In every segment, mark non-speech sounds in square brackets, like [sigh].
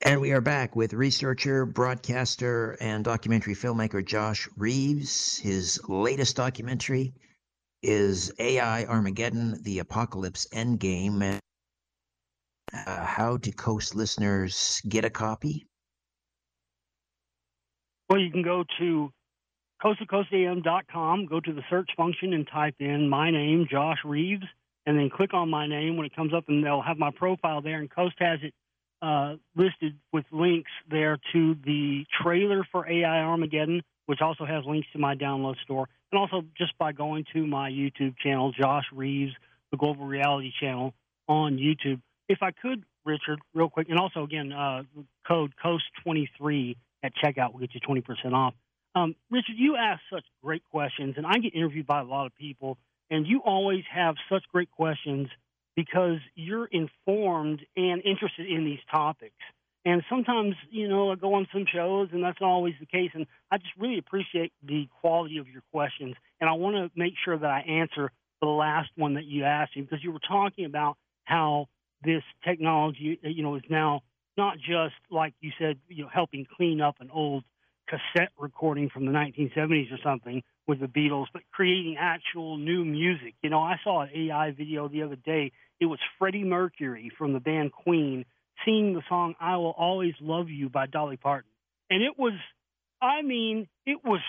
And we are back with researcher, broadcaster, and documentary filmmaker Josh Reeves. His latest documentary is AI Armageddon The Apocalypse Endgame. Uh, how do Coast listeners get a copy? Well, you can go to coasttocoastam.com, go to the search function and type in my name, Josh Reeves, and then click on my name when it comes up, and they'll have my profile there. And Coast has it uh, listed with links there to the trailer for AI Armageddon, which also has links to my download store, and also just by going to my YouTube channel, Josh Reeves, the Global Reality Channel on YouTube. If I could, Richard, real quick, and also again, uh, code COAST23 at checkout will get you 20% off. Um, Richard, you ask such great questions, and I get interviewed by a lot of people, and you always have such great questions because you're informed and interested in these topics. And sometimes, you know, I go on some shows and that's not always the case. And I just really appreciate the quality of your questions. And I want to make sure that I answer the last one that you asked me because you were talking about how this technology, you know, is now not just like you said, you know, helping clean up an old cassette recording from the 1970s or something with the Beatles, but creating actual new music. You know, I saw an AI video the other day it was Freddie Mercury from the band Queen singing the song I Will Always Love You by Dolly Parton. And it was, I mean, it was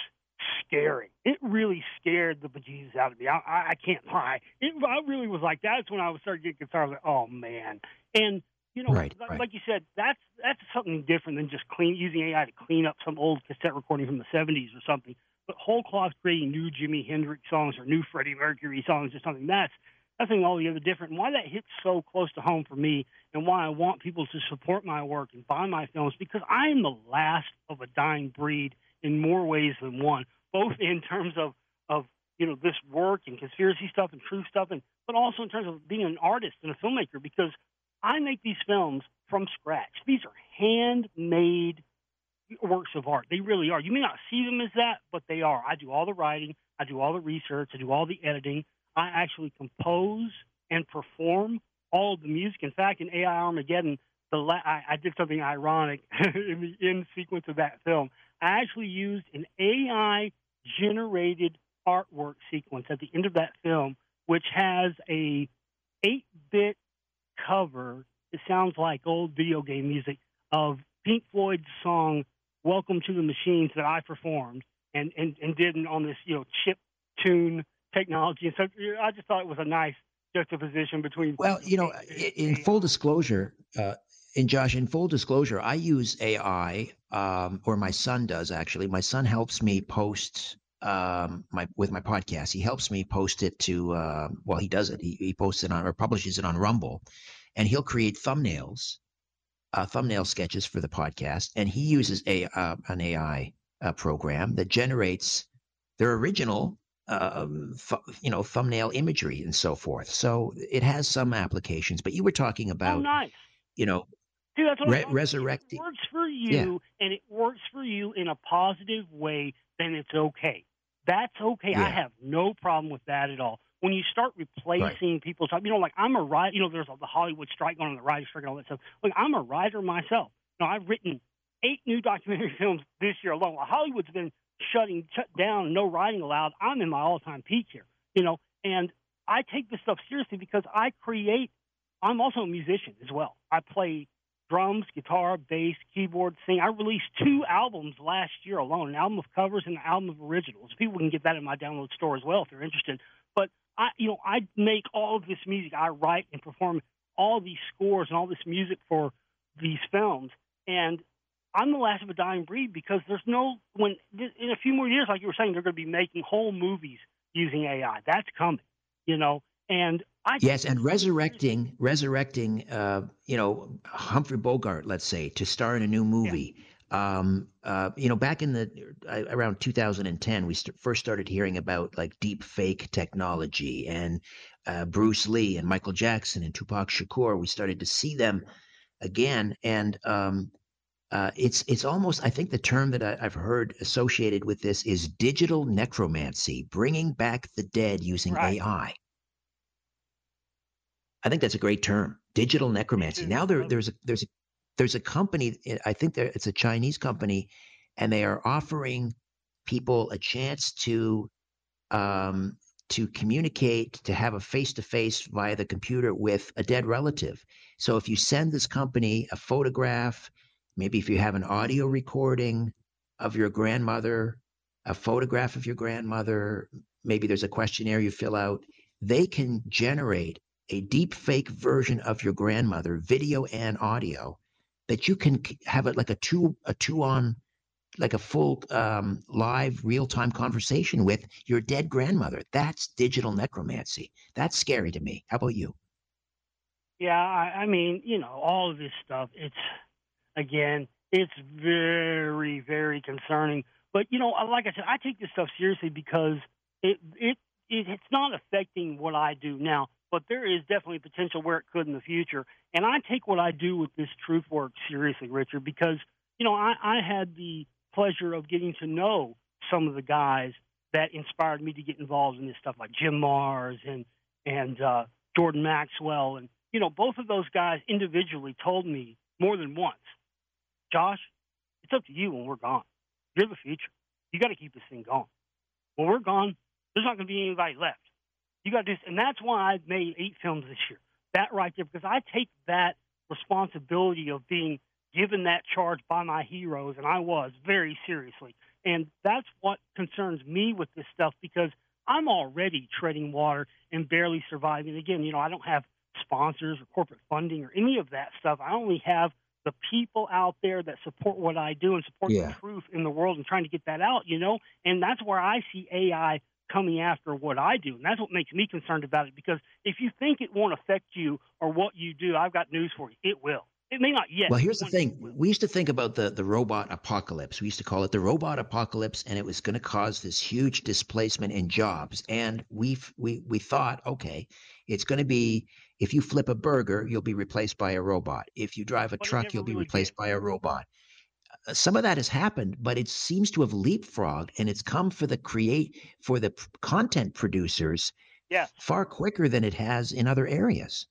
scary. It really scared the bejesus out of me. I, I, I can't lie. It, I really was like, that's when I was starting to get concerned. Like, oh man. And you know, right, like, right. like you said, that's that's something different than just clean using AI to clean up some old cassette recording from the '70s or something. But whole cloth creating new Jimi Hendrix songs or new Freddie Mercury songs or something that's I think altogether different. And why that hits so close to home for me, and why I want people to support my work and buy my films, because I am the last of a dying breed in more ways than one, both in terms of of you know this work and conspiracy stuff and true stuff, and but also in terms of being an artist and a filmmaker, because I make these films from scratch. These are handmade works of art. They really are. You may not see them as that, but they are. I do all the writing, I do all the research, I do all the editing. I actually compose and perform all the music. In fact, in AI Armageddon, the la- I, I did something ironic [laughs] in the end sequence of that film. I actually used an AI generated artwork sequence at the end of that film, which has a 8-bit cover. It sounds like old video game music of Pink Floyd's song "Welcome to the Machines" that I performed and and, and did on this you know chip tune technology. And so I just thought it was a nice juxtaposition between. Well, you know, in full disclosure, uh, in Josh, in full disclosure, I use AI, um, or my son does actually. My son helps me post um, my with my podcast. He helps me post it to. Uh, well, he does it. He, he posts it on or publishes it on Rumble, and he'll create thumbnails, uh, thumbnail sketches for the podcast, and he uses a uh, an AI uh, program that generates their original um, you know, thumbnail imagery and so forth. So it has some applications. But you were talking about, oh, nice. you know, Dude, that's what re- resurrecting. It works for you, yeah. and it works for you in a positive way. Then it's okay. That's okay. Yeah. I have no problem with that at all. When you start replacing right. people's you know, like I'm a writer. You know, there's the Hollywood strike going on, the writer's strike, and all that stuff. Like I'm a writer myself. Now I've written eight new documentary [laughs] films this year alone. Well, Hollywood's been shutting shut down, no writing allowed, I'm in my all time peak here, you know, and I take this stuff seriously because I create. I'm also a musician as well. I play drums, guitar, bass, keyboard, sing. I released two albums last year alone, an album of covers and an album of originals. People can get that in my download store as well if they're interested. But I, you know, I make all of this music. I write and perform all these scores and all this music for these films. And I'm the last of a dying breed because there's no when in a few more years, like you were saying, they're going to be making whole movies using AI. That's coming, you know. And I yes, and resurrecting, resurrecting, uh, you know, Humphrey Bogart, let's say, to star in a new movie. Yeah. Um, uh, you know, back in the uh, around 2010, we st- first started hearing about like deep fake technology and uh, Bruce Lee and Michael Jackson and Tupac Shakur. We started to see them again, and um, uh, it's it's almost I think the term that I, have heard associated with this is digital necromancy, bringing back the dead using right. AI. I think that's a great term, digital necromancy. Now there, there's a there's a there's a company, I think there it's a Chinese company, and they are offering people a chance to um, to communicate, to have a face to face via the computer with a dead relative. So if you send this company a photograph, maybe if you have an audio recording of your grandmother, a photograph of your grandmother, maybe there's a questionnaire you fill out, they can generate a deep fake version of your grandmother, video and audio, that you can have it like a two a two on like a full um, live real time conversation with your dead grandmother. That's digital necromancy. That's scary to me. How about you? Yeah, I, I mean, you know, all of this stuff. It's again, it's very, very concerning. But you know, like I said, I take this stuff seriously because it it, it it's not affecting what I do now but there is definitely potential where it could in the future. And I take what I do with this truth work seriously, Richard, because you know I, I had the pleasure of getting to know some of the guys that inspired me to get involved in this stuff, like Jim Marrs and and uh, Jordan Maxwell, and you know both of those guys individually told me more than once, Josh, it's up to you when we're gone. You're the future. You got to keep this thing going. When we're gone, there's not going to be anybody left. You got to do, and that's why I made eight films this year. That right there, because I take that responsibility of being given that charge by my heroes, and I was very seriously. And that's what concerns me with this stuff because I'm already treading water and barely surviving. Again, you know, I don't have sponsors or corporate funding or any of that stuff. I only have the people out there that support what I do and support yeah. the truth in the world and trying to get that out, you know? And that's where I see AI coming after what I do. And that's what makes me concerned about it because if you think it won't affect you or what you do, I've got news for you. It will. It may not yet. Well, here's the thing. We used to think about the, the robot apocalypse. We used to call it the robot apocalypse, and it was going to cause this huge displacement in jobs. And we we we thought, okay, it's going to be if you flip a burger, you'll be replaced by a robot. If you drive a truck, you'll be replaced did. by a robot. Uh, some of that has happened, but it seems to have leapfrogged, and it's come for the create for the content producers yeah. far quicker than it has in other areas.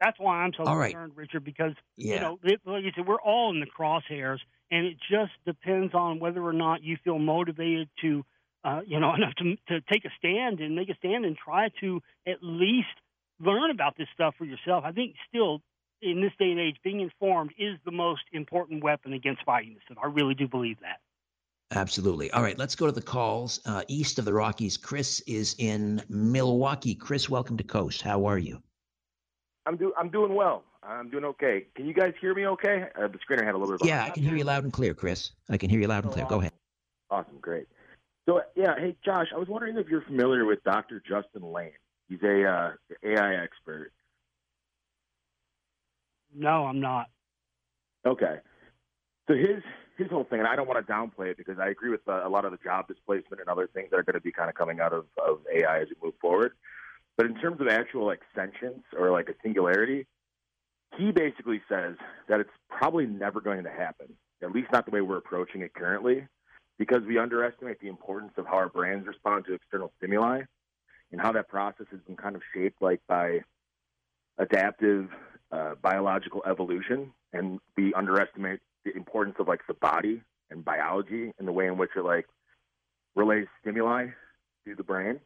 That's why I'm so all concerned, right. Richard, because yeah. you know, it, like you said, we're all in the crosshairs, and it just depends on whether or not you feel motivated to, uh, you know, [laughs] enough to to take a stand and make a stand and try to at least learn about this stuff for yourself. I think still in this day and age, being informed is the most important weapon against fighting this, and I really do believe that. Absolutely. All right, let's go to the calls. Uh, east of the Rockies, Chris is in Milwaukee. Chris, welcome to Coast. How are you? I'm do I'm doing well. I'm doing okay. Can you guys hear me okay? Uh, the screener had a little bit. Of yeah, I can hear you loud and clear, Chris. I can hear you loud and clear. Go ahead. Awesome, great. So yeah, hey Josh, I was wondering if you're familiar with Dr. Justin Lane. He's a uh, AI expert. No, I'm not. Okay. So his his whole thing, and I don't want to downplay it because I agree with uh, a lot of the job displacement and other things that are going to be kind of coming out of, of AI as we move forward. But in terms of actual like sentience or like a singularity, he basically says that it's probably never going to happen, at least not the way we're approaching it currently, because we underestimate the importance of how our brains respond to external stimuli and how that process has been kind of shaped like by adaptive uh, biological evolution, and we underestimate the importance of like the body and biology and the way in which it like relays stimuli to the brain.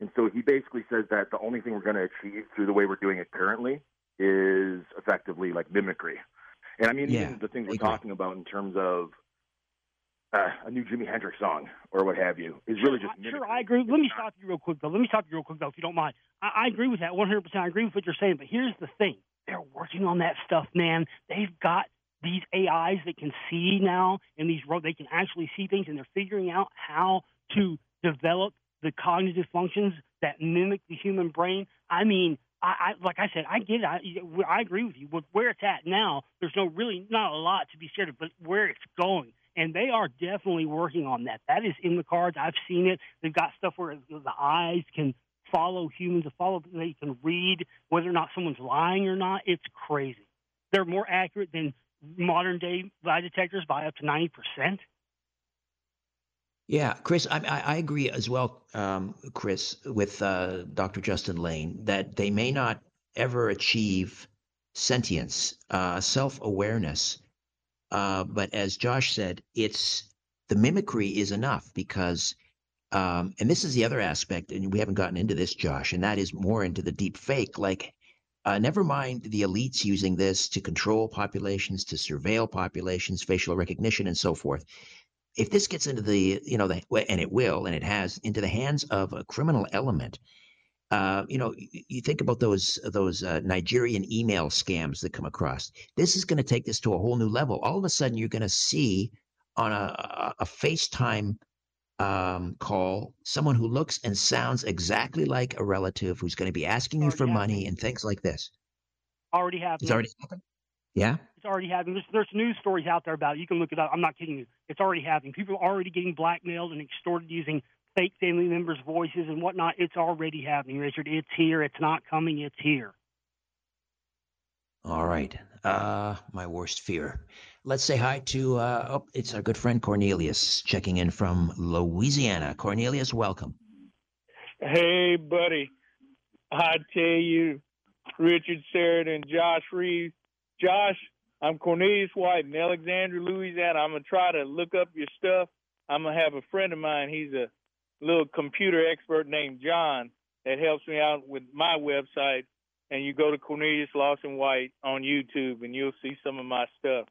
And so he basically says that the only thing we're going to achieve through the way we're doing it currently is effectively like mimicry. And I mean, yeah, even the things we're talking about in terms of uh, a new Jimi Hendrix song or what have you is really just. Sure, sure I agree. Let me stop you real quick, though. Let me stop you real quick, though, if you don't mind. I, I agree with that 100%. I agree with what you're saying, but here's the thing they're working on that stuff, man. They've got these AIs that can see now, and these they can actually see things, and they're figuring out how to develop the cognitive functions that mimic the human brain. I mean, I, I like I said, I get it. I, I agree with you. With where it's at now, there's no really not a lot to be scared of, but where it's going. And they are definitely working on that. That is in the cards. I've seen it. They've got stuff where the eyes can follow humans, follow they can read whether or not someone's lying or not. It's crazy. They're more accurate than modern day lie detectors by up to ninety percent. Yeah, Chris, I, I agree as well, um, Chris, with uh, Dr. Justin Lane that they may not ever achieve sentience, uh, self awareness. Uh, but as Josh said, it's the mimicry is enough because, um, and this is the other aspect, and we haven't gotten into this, Josh, and that is more into the deep fake. Like, uh, never mind the elites using this to control populations, to surveil populations, facial recognition, and so forth. If this gets into the, you know, the, and it will, and it has, into the hands of a criminal element, uh, you know, you think about those those uh, Nigerian email scams that come across. This is going to take this to a whole new level. All of a sudden, you're going to see on a, a FaceTime um, call someone who looks and sounds exactly like a relative who's going to be asking you for happening. money and things like this. Already happened. It's already happened. Yeah. It's already happening. There's, there's news stories out there about it. You can look it up. I'm not kidding you. It's already happening. People are already getting blackmailed and extorted using fake family members' voices and whatnot. It's already happening, Richard. It's here. It's not coming. It's here. All right. Uh, my worst fear. Let's say hi to, uh, oh, it's our good friend Cornelius checking in from Louisiana. Cornelius, welcome. Hey, buddy. I tell you, Richard Sheridan, Josh Reeves. Josh, I'm Cornelius White in Alexandria, Louisiana. I'm going to try to look up your stuff. I'm going to have a friend of mine. He's a little computer expert named John that helps me out with my website. And you go to Cornelius Lawson White on YouTube and you'll see some of my stuff.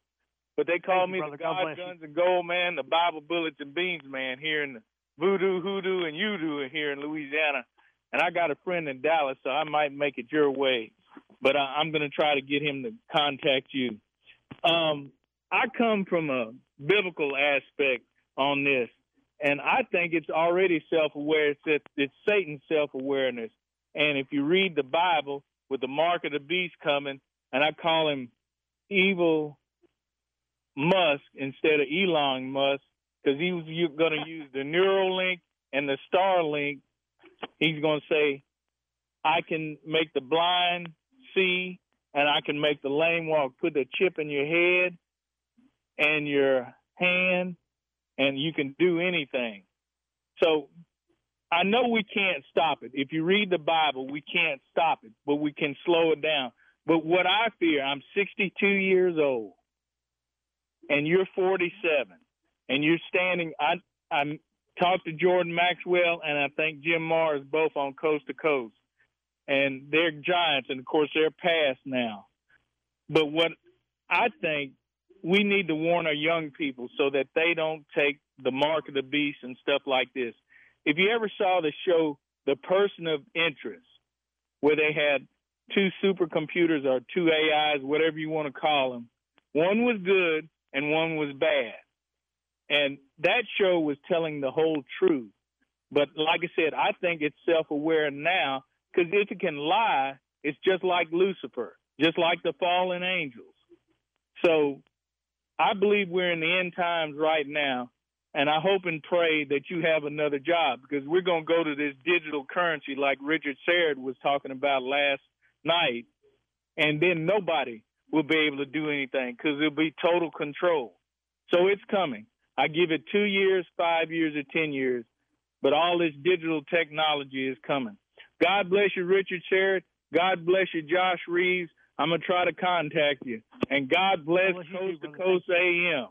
But they call Thank me you, the God, Guns, and Gold Man, the Bible Bullets and Beans Man here in the Voodoo, Hoodoo, and Udo here in Louisiana. And I got a friend in Dallas, so I might make it your way. But I, I'm going to try to get him to contact you. Um, I come from a biblical aspect on this. And I think it's already self-aware. It's, it's Satan's self-awareness. And if you read the Bible with the mark of the beast coming, and I call him evil Musk instead of Elon Musk, because he was going to use the Neuralink and the Starlink. He's going to say, I can make the blind see and I can make the lame walk. Put a chip in your head and your hand and you can do anything. So I know we can't stop it. If you read the Bible, we can't stop it, but we can slow it down. But what I fear, I'm 62 years old, and you're 47, and you're standing. I I talked to Jordan Maxwell, and I think Jim Marrs both on Coast to Coast, and they're giants, and of course they're past now. But what I think we need to warn our young people so that they don't take the mark of the beast and stuff like this. If you ever saw the show The Person of Interest, where they had two supercomputers or two AIs, whatever you want to call them, one was good and one was bad. And that show was telling the whole truth. But like I said, I think it's self aware now because if it can lie, it's just like Lucifer, just like the fallen angels. So I believe we're in the end times right now, and I hope and pray that you have another job because we're going to go to this digital currency like Richard Sherrod was talking about last night, and then nobody will be able to do anything because it'll be total control. So it's coming. I give it two years, five years, or 10 years, but all this digital technology is coming. God bless you, Richard Sherrod. God bless you, Josh Reeves. I'm gonna try to contact you. And God bless Coast to Coast AM.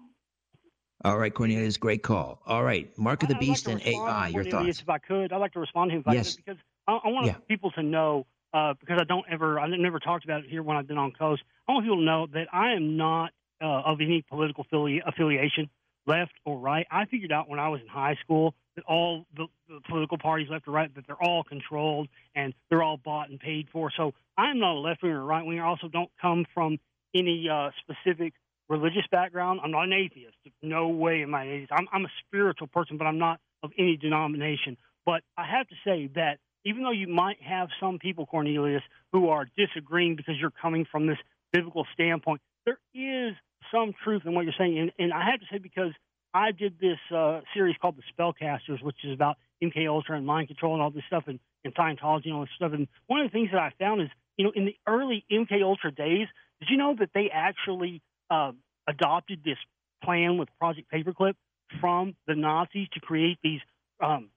All right, Cornelius, great call. All right, Mark of the Beast like and AI, your thoughts? If I could, I'd like to respond to him if yes. I could, because I, I want yeah. people to know, uh, because I don't ever, I never talked about it here when I've been on Coast. I want people to know that I am not uh, of any political affili- affiliation, left or right. I figured out when I was in high school that all the, the political parties, left or right, that they're all controlled and they're all bought and paid for. So I'm not a left winger or right winger. I also don't come from any uh, specific religious background. I'm not an atheist. No way am I an atheist. I'm, I'm a spiritual person, but I'm not of any denomination. But I have to say that even though you might have some people, Cornelius, who are disagreeing because you're coming from this biblical standpoint, there is some truth in what you're saying. And, and I have to say, because I did this uh, series called The Spellcasters, which is about MK Ultra and mind control and all this stuff and, and Scientology and all this stuff. And one of the things that I found is, you know, in the early MK Ultra days, did you know that they actually uh, adopted this plan with Project Paperclip from the Nazis to create these um,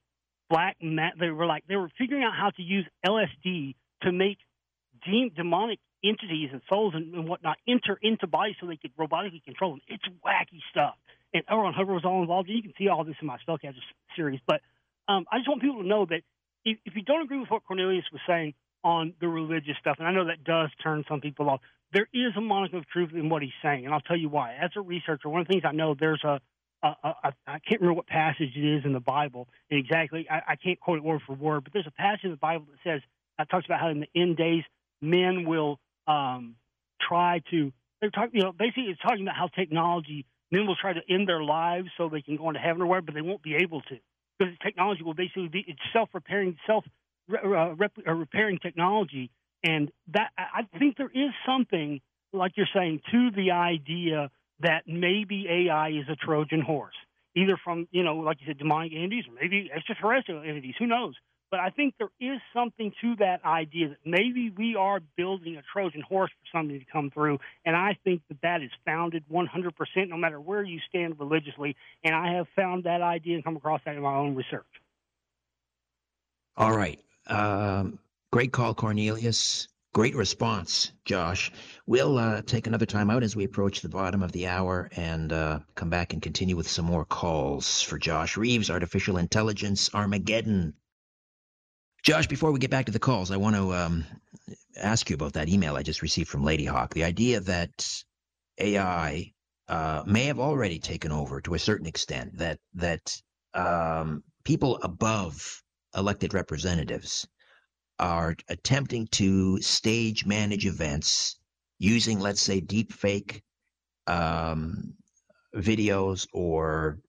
black? Ma- they were like they were figuring out how to use LSD to make de- demonic entities and souls and, and whatnot enter into bodies so they could robotically control them. It's wacky stuff. And L. Ron Hubbard was all involved. You can see all this in my Spellcaster series. But um, I just want people to know that if, if you don't agree with what Cornelius was saying on the religious stuff, and I know that does turn some people off, there is a modicum of truth in what he's saying, and I'll tell you why. As a researcher, one of the things I know there's a a, a, a I can't remember what passage it is in the Bible and exactly. I, I can't quote it word for word, but there's a passage in the Bible that says that talks about how in the end days men will um, try to. They're talking, you know, basically it's talking about how technology men will try to end their lives so they can go into heaven or where, but they won't be able to because technology will basically be it's self repairing, self uh, uh, repairing technology, and that I think there is something like you're saying to the idea that maybe AI is a Trojan horse, either from you know like you said demonic entities or maybe extraterrestrial entities. Who knows? But I think there is something to that idea that maybe we are building a Trojan horse for something to come through. And I think that that is founded 100%, no matter where you stand religiously. And I have found that idea and come across that in my own research. All right. Um, great call, Cornelius. Great response, Josh. We'll uh, take another time out as we approach the bottom of the hour and uh, come back and continue with some more calls for Josh Reeves, Artificial Intelligence Armageddon. Josh, before we get back to the calls, I want to um, ask you about that email I just received from Lady Hawk. The idea that AI uh, may have already taken over to a certain extent, that that um, people above elected representatives are attempting to stage manage events using, let's say, deep fake um, videos or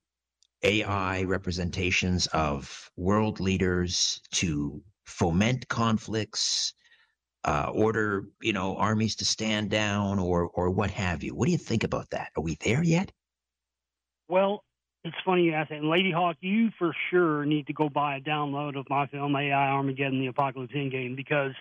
AI representations of world leaders to foment conflicts, uh, order you know armies to stand down, or or what have you. What do you think about that? Are we there yet? Well, it's funny you ask that. And Lady Hawk, you for sure need to go buy a download of my film AI Armageddon: The Apocalypse Endgame because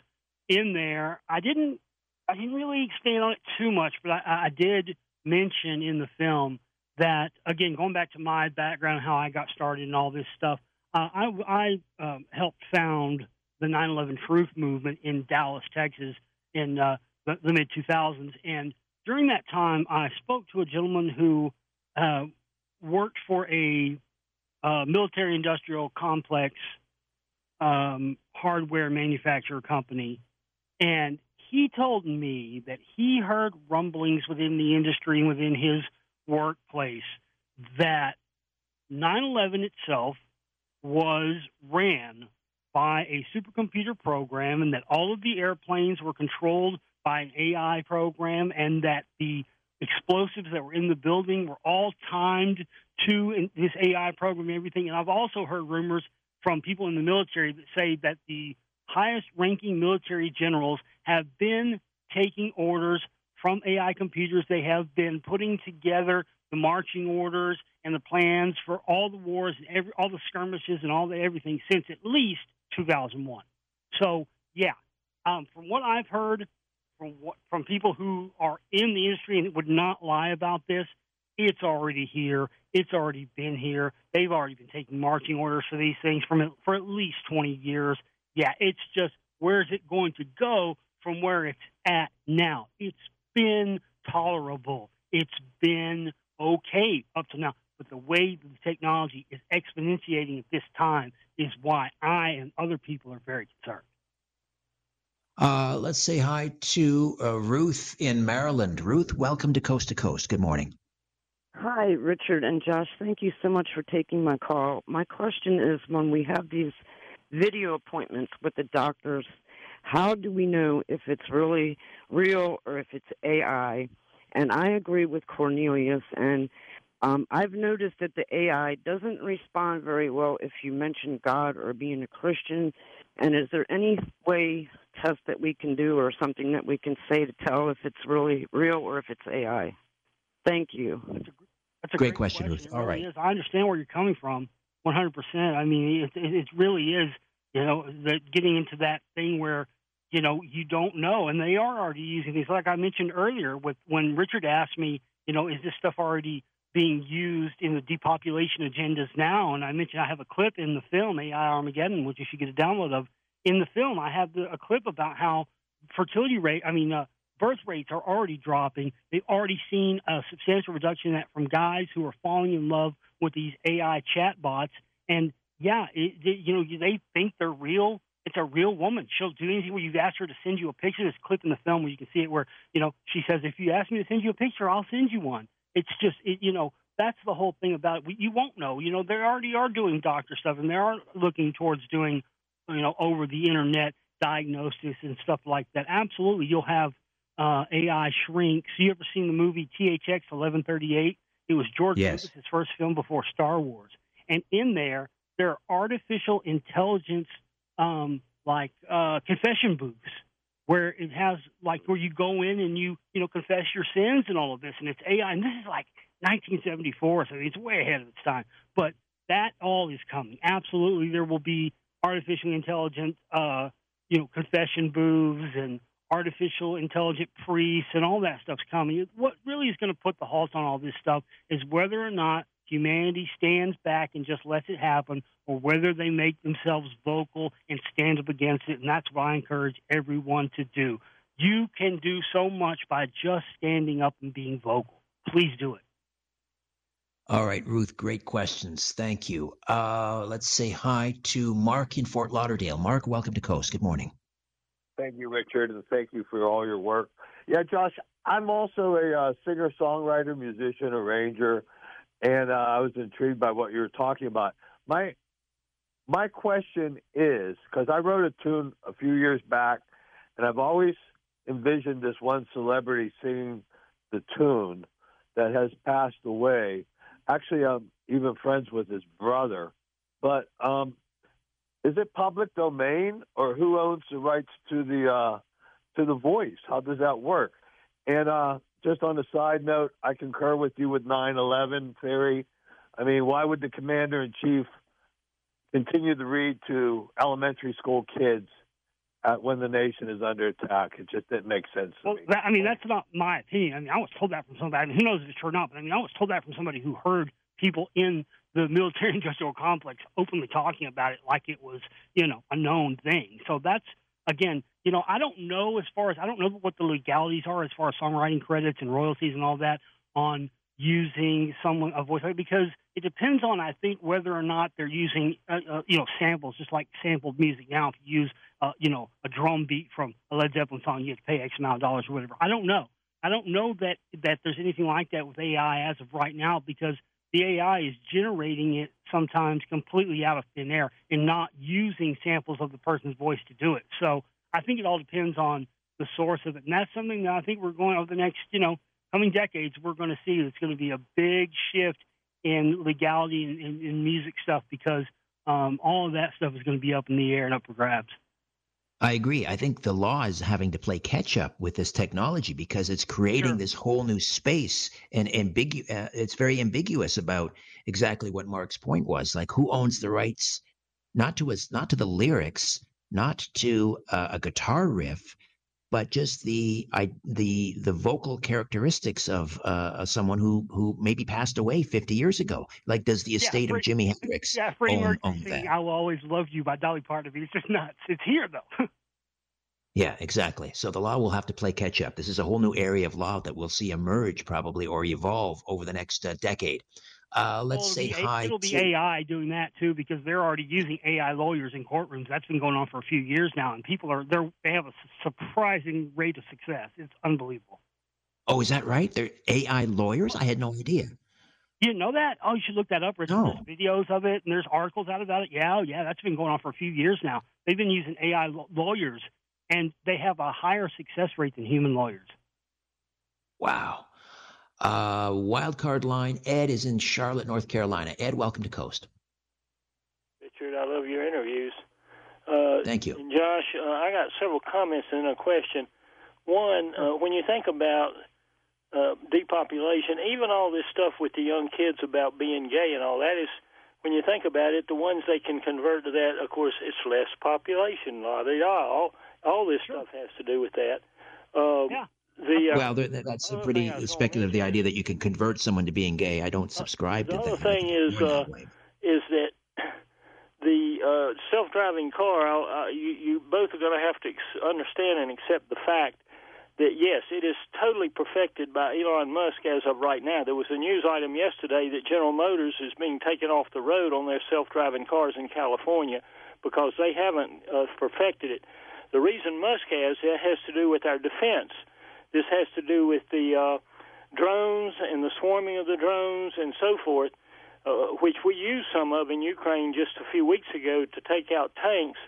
in there I didn't I didn't really expand on it too much, but I, I did mention in the film that again going back to my background, how I got started and all this stuff. Uh, I, I um, helped found the 9/11 Truth Movement in Dallas, Texas, in uh, the, the mid 2000s, and during that time, I spoke to a gentleman who uh, worked for a uh, military industrial complex um, hardware manufacturer company, and he told me that he heard rumblings within the industry and within his workplace that 9 11 itself was ran by a supercomputer program and that all of the airplanes were controlled by an AI program and that the explosives that were in the building were all timed to this AI program and everything. And I've also heard rumors from people in the military that say that the highest ranking military generals have been taking orders from AI computers. They have been putting together the marching orders and the plans for all the wars and every, all the skirmishes and all the everything since at least 2001. So, yeah, um, from what I've heard, from what, from people who are in the industry and would not lie about this, it's already here. It's already been here. They've already been taking marching orders for these things from for at least 20 years. Yeah, it's just where is it going to go from where it's at now? It's been tolerable. It's been okay up to now. But the way the technology is exponentiating at this time is why I and other people are very concerned. Uh, let's say hi to uh, Ruth in Maryland. Ruth, welcome to Coast to Coast. Good morning. Hi, Richard and Josh. Thank you so much for taking my call. My question is when we have these video appointments with the doctors, how do we know if it's really real or if it's AI? And I agree with Cornelius, and um, I've noticed that the AI doesn't respond very well if you mention God or being a Christian. And is there any way test that we can do or something that we can say to tell if it's really real or if it's AI? Thank you. That's a, that's a great, great, question, question. Ruth. All right. Is. I understand where you're coming from 100%. I mean, it, it, it really is, you know, the, getting into that thing where, you know, you don't know. And they are already using these. Like I mentioned earlier, with when Richard asked me, you know, is this stuff already being used in the depopulation agendas now? And I mentioned I have a clip in the film AI Armageddon, which you should get a download of in the film, I have the, a clip about how fertility rate, I mean, uh, birth rates are already dropping. They've already seen a substantial reduction in that from guys who are falling in love with these AI chatbots. And yeah, it, it, you know, they think they're real. It's a real woman. She'll do anything where you've asked her to send you a picture. There's a clip in the film where you can see it where, you know, she says, if you ask me to send you a picture, I'll send you one. It's just, it, you know, that's the whole thing about it. You won't know. You know, they already are doing doctor stuff and they are looking towards doing, you know, over the internet diagnosis and stuff like that. Absolutely. You'll have uh, AI shrinks. You ever seen the movie THX 1138? It was George yes. Lucas's first film before Star Wars. And in there, there are artificial intelligence, um, like uh, confession booths, where it has like where you go in and you you know confess your sins and all of this, and it's AI. And this is like 1974, so it's way ahead of its time. But that all is coming. Absolutely, there will be artificial intelligent, uh, you know, confession booths and artificial intelligent priests and all that stuff's coming. What really is going to put the halt on all this stuff is whether or not humanity stands back and just lets it happen, or whether they make themselves vocal and stand up against it. And that's what I encourage everyone to do. You can do so much by just standing up and being vocal. Please do it. All right, Ruth, great questions. Thank you. Uh, let's say hi to Mark in Fort Lauderdale. Mark, welcome to Coast. Good morning. Thank you, Richard, and thank you for all your work. Yeah, Josh, I'm also a uh, singer, songwriter, musician, arranger, and uh, I was intrigued by what you were talking about. My my question is because I wrote a tune a few years back, and I've always envisioned this one celebrity singing the tune that has passed away. Actually, I'm even friends with his brother, but um, is it public domain or who owns the rights to the uh, to the voice? How does that work? And uh, just on a side note, I concur with you with 9/11 theory. I mean, why would the commander in chief continue to read to elementary school kids at, when the nation is under attack? It just didn't make sense. well, me. That, I mean, that's not my opinion. I mean, I was told that from somebody. I mean, who knows if it's true or not? But I mean, I was told that from somebody who heard people in the military [laughs] industrial complex openly talking about it like it was, you know, a known thing. So that's again, you know, I don't know as far as I don't know what the legalities are as far as songwriting credits and royalties and all that on using someone a voice because it depends on I think whether or not they're using uh, uh, you know samples just like sampled music. Now, if you use uh, you know a drum beat from a Led Zeppelin song, you have to pay X amount of dollars or whatever. I don't know. I don't know that that there's anything like that with AI as of right now because the AI is generating it sometimes completely out of thin air and not using samples of the person's voice to do it. So I think it all depends on the source of it. And that's something that I think we're going over the next, you know, coming decades, we're going to see it's going to be a big shift in legality in, in music stuff because um, all of that stuff is going to be up in the air and up for grabs. I agree. I think the law is having to play catch up with this technology because it's creating Sure. this whole new space and ambigu- uh, it's very ambiguous about exactly what Mark's point was. Like who owns the rights not to us not to the lyrics, not to uh, a guitar riff, but just the I, the the vocal characteristics of uh, someone who who maybe passed away 50 years ago. Like does the estate Fre- of Jimi [laughs] Hendrix Yeah, Freddie own, Mercury own that? "I Will Always Love You" by Dolly Parton. It's just nuts. It's here though. [laughs] Yeah, exactly. So the law will have to play catch up. This is a whole new area of law that we'll see emerge probably or evolve over the next uh, decade. Uh, let's Well, say be, hi It'll be to. AI doing that too because they're already using AI lawyers in courtrooms. That's been going on for a few years now, and people are they're, they have a surprising rate of success. It's unbelievable. Oh, is that right? They're AI lawyers? I had no idea. You didn't know that? Oh, you should look that up. There's, No. videos of it, and there's articles out about it. Yeah, yeah, that's been going on for a few years now. They've been using AI lawyers, and they have a higher success rate than human lawyers. Wow. Uh, wild card line. Ed is in Charlotte, North Carolina. Ed, welcome to Coast. Richard, I love your interviews. Uh, Thank you. Josh, uh, I got several comments and a question. One, uh, when you think about uh, depopulation, even all this stuff with the young kids about being gay and all that is, when you think about it, the ones they can convert to that, of course, it's less population. La di da. All all this stuff has to do with that. Um, Yeah. The, uh, Well, that's a pretty thing I was gonna speculative, the idea that you can convert someone to being gay. I don't subscribe the to other that. I thing is, uh, that is that [clears throat] the uh, self-driving car, uh, you, you both are going to have to ex- understand and accept the fact that yes, it is totally perfected by Elon Musk as of right now. There was a news item yesterday that General Motors is being taken off the road on their self-driving cars in California because they haven't uh, perfected it. The reason Musk has it has to do with our defense. This has to do with the uh, drones and the swarming of the drones and so forth, uh, which we used some of in Ukraine just a few weeks ago to take out tanks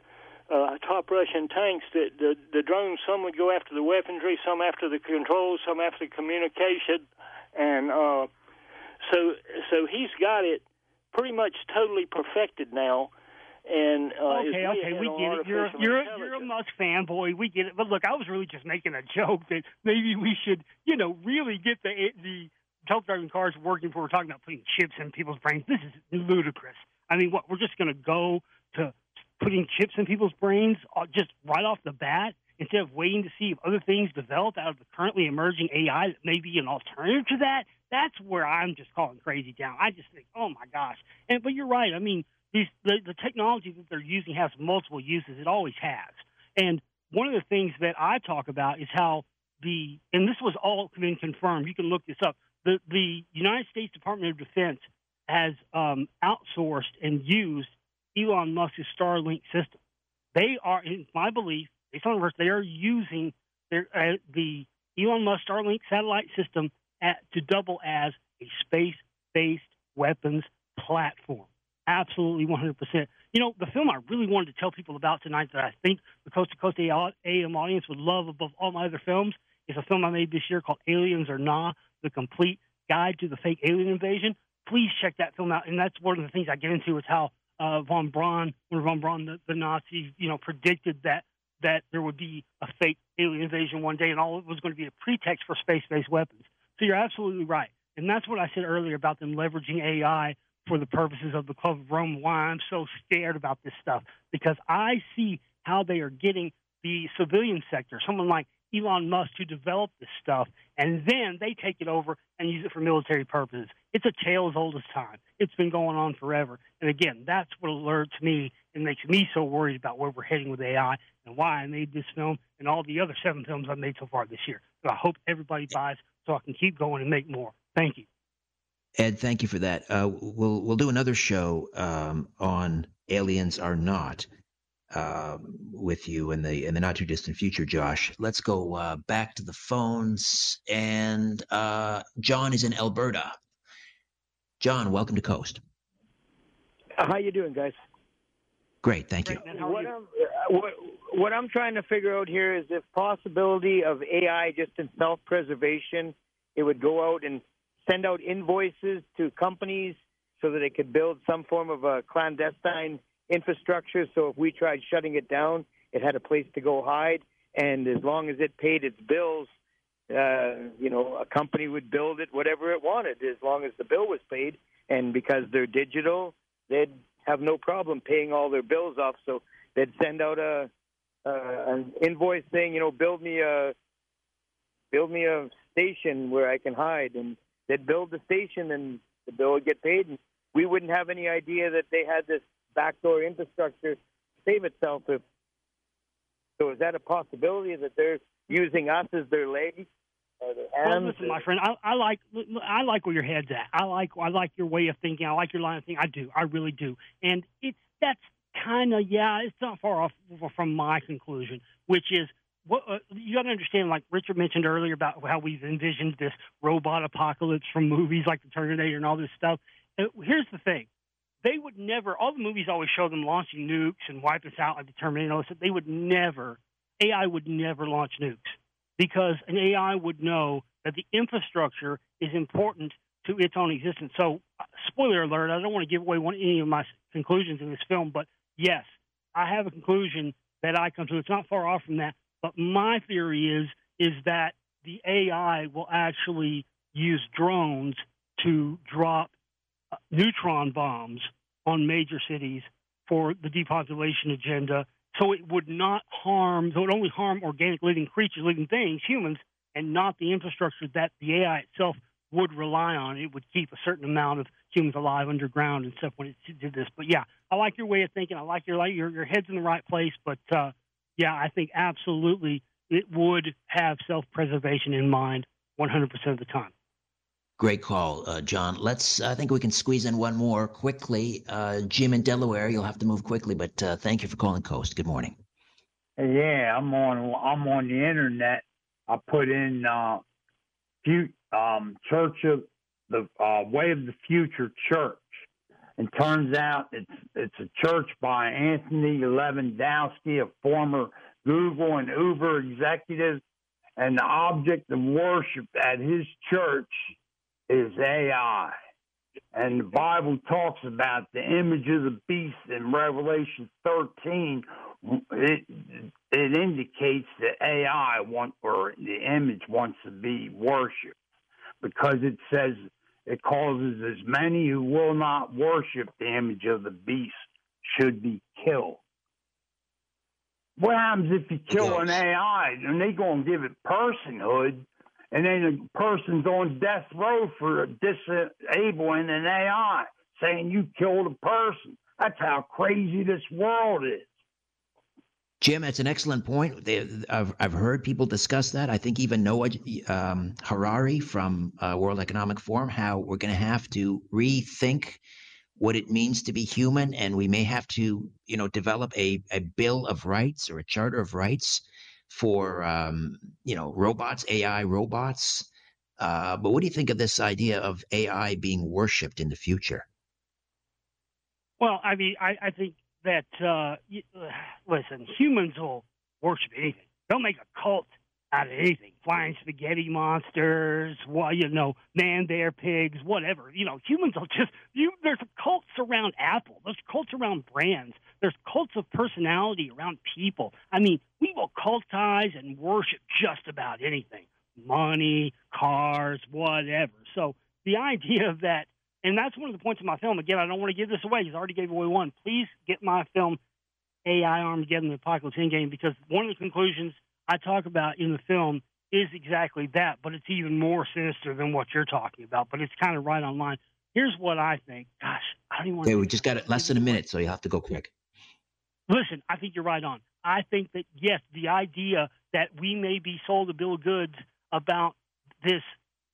uh, top Russian tanks. That the the drones, some would go after the weaponry, some after the controls, some after communication, and uh, so so he's got it pretty much totally perfected now. And uh, okay, okay, we get it. You're you're you're a Musk fanboy. We get it. But look, I was really just making a joke that maybe we should, you know, really get the the self-driving cars working. For we're talking about putting chips in people's brains. This is ludicrous. I mean, what we're just going to go to putting chips in people's brains uh, just right off the bat instead of waiting to see if other things develop out of the currently emerging AI that may be an alternative to that. That's where I'm just calling crazy down. I just think, oh my gosh. And but you're right. I mean, these the, the technology that they're using has multiple uses. It always has. And one of the things that I talk about is how the and this was all been confirmed. You can look this up. The the United States Department of Defense has um, outsourced and used Elon Musk's Starlink system. They are, in my belief, based on they are using their, uh, the Elon Musk Starlink satellite system at, to double as a space-based weapons platform. Absolutely, 100%. You know, the film I really wanted to tell people about tonight that I think the Coast to Coast AM audience would love above all my other films is a film I made this year called Aliens or Nah, The Complete Guide to the Fake Alien Invasion. Please check that film out. And that's one of the things I get into is how uh, von Braun, when von Braun, the, the Nazis, you know, predicted that that there would be a fake alien invasion one day, and all it was going to be a pretext for space-based weapons. So you're absolutely right, and that's what I said earlier about them leveraging AI for the purposes of the Club of Rome. Why I'm so scared about this stuff because I see how they are getting the civilian sector, someone like Elon Musk to develop this stuff, and then they take it over and use it for military purposes. It's a tale as old as time. It's been going on forever. And again, that's what alerts me and makes me so worried about where we're heading with AI and why I made this film and all the other seven films I've made so far this year. So I hope everybody buys so I can keep going and make more. Thank you. Ed, thank you for that. Uh, we'll we'll do another show um, on Aliens or Nah uh, with you in the in the not too distant future, Josh. Let's go uh, back to the phones, and uh, John is in Alberta. John, welcome to Coast. How you doing, guys? Great, thank you. What I'm, what, what I'm trying to figure out here is if possibility of AI just in self-preservation, it would go out and send out invoices to companies so that it could build some form of a clandestine infrastructure. So if we tried shutting it down, it had a place to go hide, and as long as it paid its bills, uh, you know, a company would build it whatever it wanted as long as the bill was paid. And because they're digital, they'd have no problem paying all their bills off. So they'd send out a uh, an invoice saying, you know, build me a build me a station where I can hide, and they'd build the station, and the bill would get paid, and we wouldn't have any idea that they had this backdoor infrastructure save itself. If so, is that a possibility that they're using us as their legs? Well, listen, my friend, I, I like I like where your head's at. I like I like your way of thinking. I like your line of thinking. I do. I really do. And it's that's kind of yeah. It's not far off from my conclusion, which is what uh, you got to understand. Like Richard mentioned earlier about how we've envisioned this robot apocalypse from movies like the Terminator and all this stuff. Uh, here's the thing: they would never. All the movies always show them launching nukes and wipe us out like the Terminator. So they would never. AI would never launch nukes because an AI would know that the infrastructure is important to its own existence. So, uh, spoiler alert, I don't want to give away one, any of my conclusions in this film, but yes, I have a conclusion that I come to. It's not far off from that, but my theory is is that the AI will actually use drones to drop uh, neutron bombs on major cities for the depopulation agenda so it would not harm, so it would only harm organic living creatures, living things, humans, and not the infrastructure that the AI itself would rely on. It would keep a certain amount of humans alive underground and stuff when it did this. But yeah, I like your way of thinking. I like your your your head's in the right place. But uh, yeah, I think absolutely it would have self preservation in mind 100% of the time. Great call, uh, John. Let's. I think we can squeeze in one more quickly. Uh, Jim in Delaware, you'll have to move quickly, but uh, thank you for calling Coast. Good morning. Yeah, I'm on. I'm on the internet. I put in uh, um, Church of the uh, Way of the Future Church, and turns out it's it's a church by Anthony Levandowski, a former Google and Uber executive, and the object of worship at his church is AI. And the Bible talks about the image of the beast in Revelation 13. It, it indicates that AI want or the image wants to be worshipped because it says it causes as many who will not worship the image of the beast should be killed. What happens if you kill an AI and they gonna give it personhood and then the person's on death row for disabling an AI, saying you killed a person. That's how crazy this world is. Jim, that's an excellent point. I've, I've heard people discuss that. I think even Noah um, Harari from uh, World Economic Forum, how we're going to have to rethink what it means to be human, and we may have to, you know, develop a, a bill of rights or a charter of rights for um, you know robots, AI robots. Uh, but what do you think of this idea of AI being worshipped in the future? Well, I mean, I, I think that uh, [sighs] listen, humans will worship anything. They'll make a cult out of anything. Flying spaghetti monsters, well, you know, man bear pigs, whatever. You know, humans will just you there's cults around Apple, there's cults around brands, there's cults of personality around people. I mean, we will cultize and worship just about anything. Money, cars, whatever. So the idea that and that's one of the points of my film. Again, I don't want to give this away because I already gave away one. Please get my film AI Armageddon the Apocalypse Endgame because one of the conclusions I talk about in the film is exactly that, but it's even more sinister than what you're talking about. But it's kind of right on line. Here's what I think. Gosh, I don't even want. To. Okay, we just got it less than a minute, so you have to go quick. Listen, I think you're right on. I think that yes, the idea that we may be sold a bill of goods about this,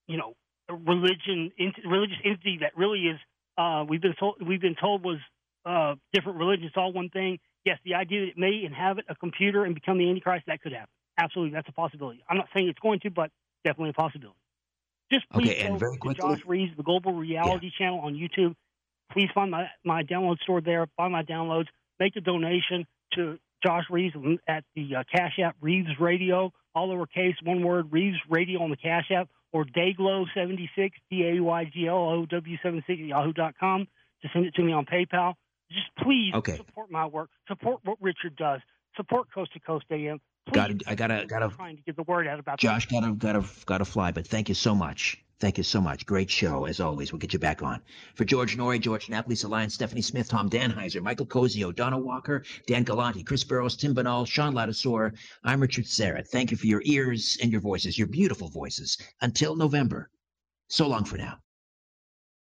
you know, religion, religious entity that really is uh, we've been told we've been told was uh, different religions, all one thing. Yes, the idea that it may inhabit a computer and become the Antichrist that could happen absolutely, that's a possibility. I'm not saying it's going to, but definitely a possibility. Just please okay, quickly, Josh Reeves, the Global Reality yeah. channel on YouTube. Please find my, my download store there. Find my downloads. Make a donation to Josh Reeves at the uh, Cash App Reeves Radio, all lowercase, one word, Reeves Radio on the Cash App, or Dayglow76, D A Y G L O W 76 yahoo.com to send it to me on PayPal. Just please okay. support my work. Support what Richard does. Support Coast to Coast AM. Got I gotta gotta trying to get the word out about Josh. Gotta gotta gotta fly. But thank you so much. Thank you so much. Great show as always. We'll get you back on for George Noory, George Napoli, Alliance, Stephanie Smith, Tom Danheiser, Michael Cozio, Donna Walker, Dan Galanti, Chris Burrows, Tim Banal, Sean Ladasor. I'm Richard Syrett. Thank you for your ears and your voices, your beautiful voices. Until November. So long for now.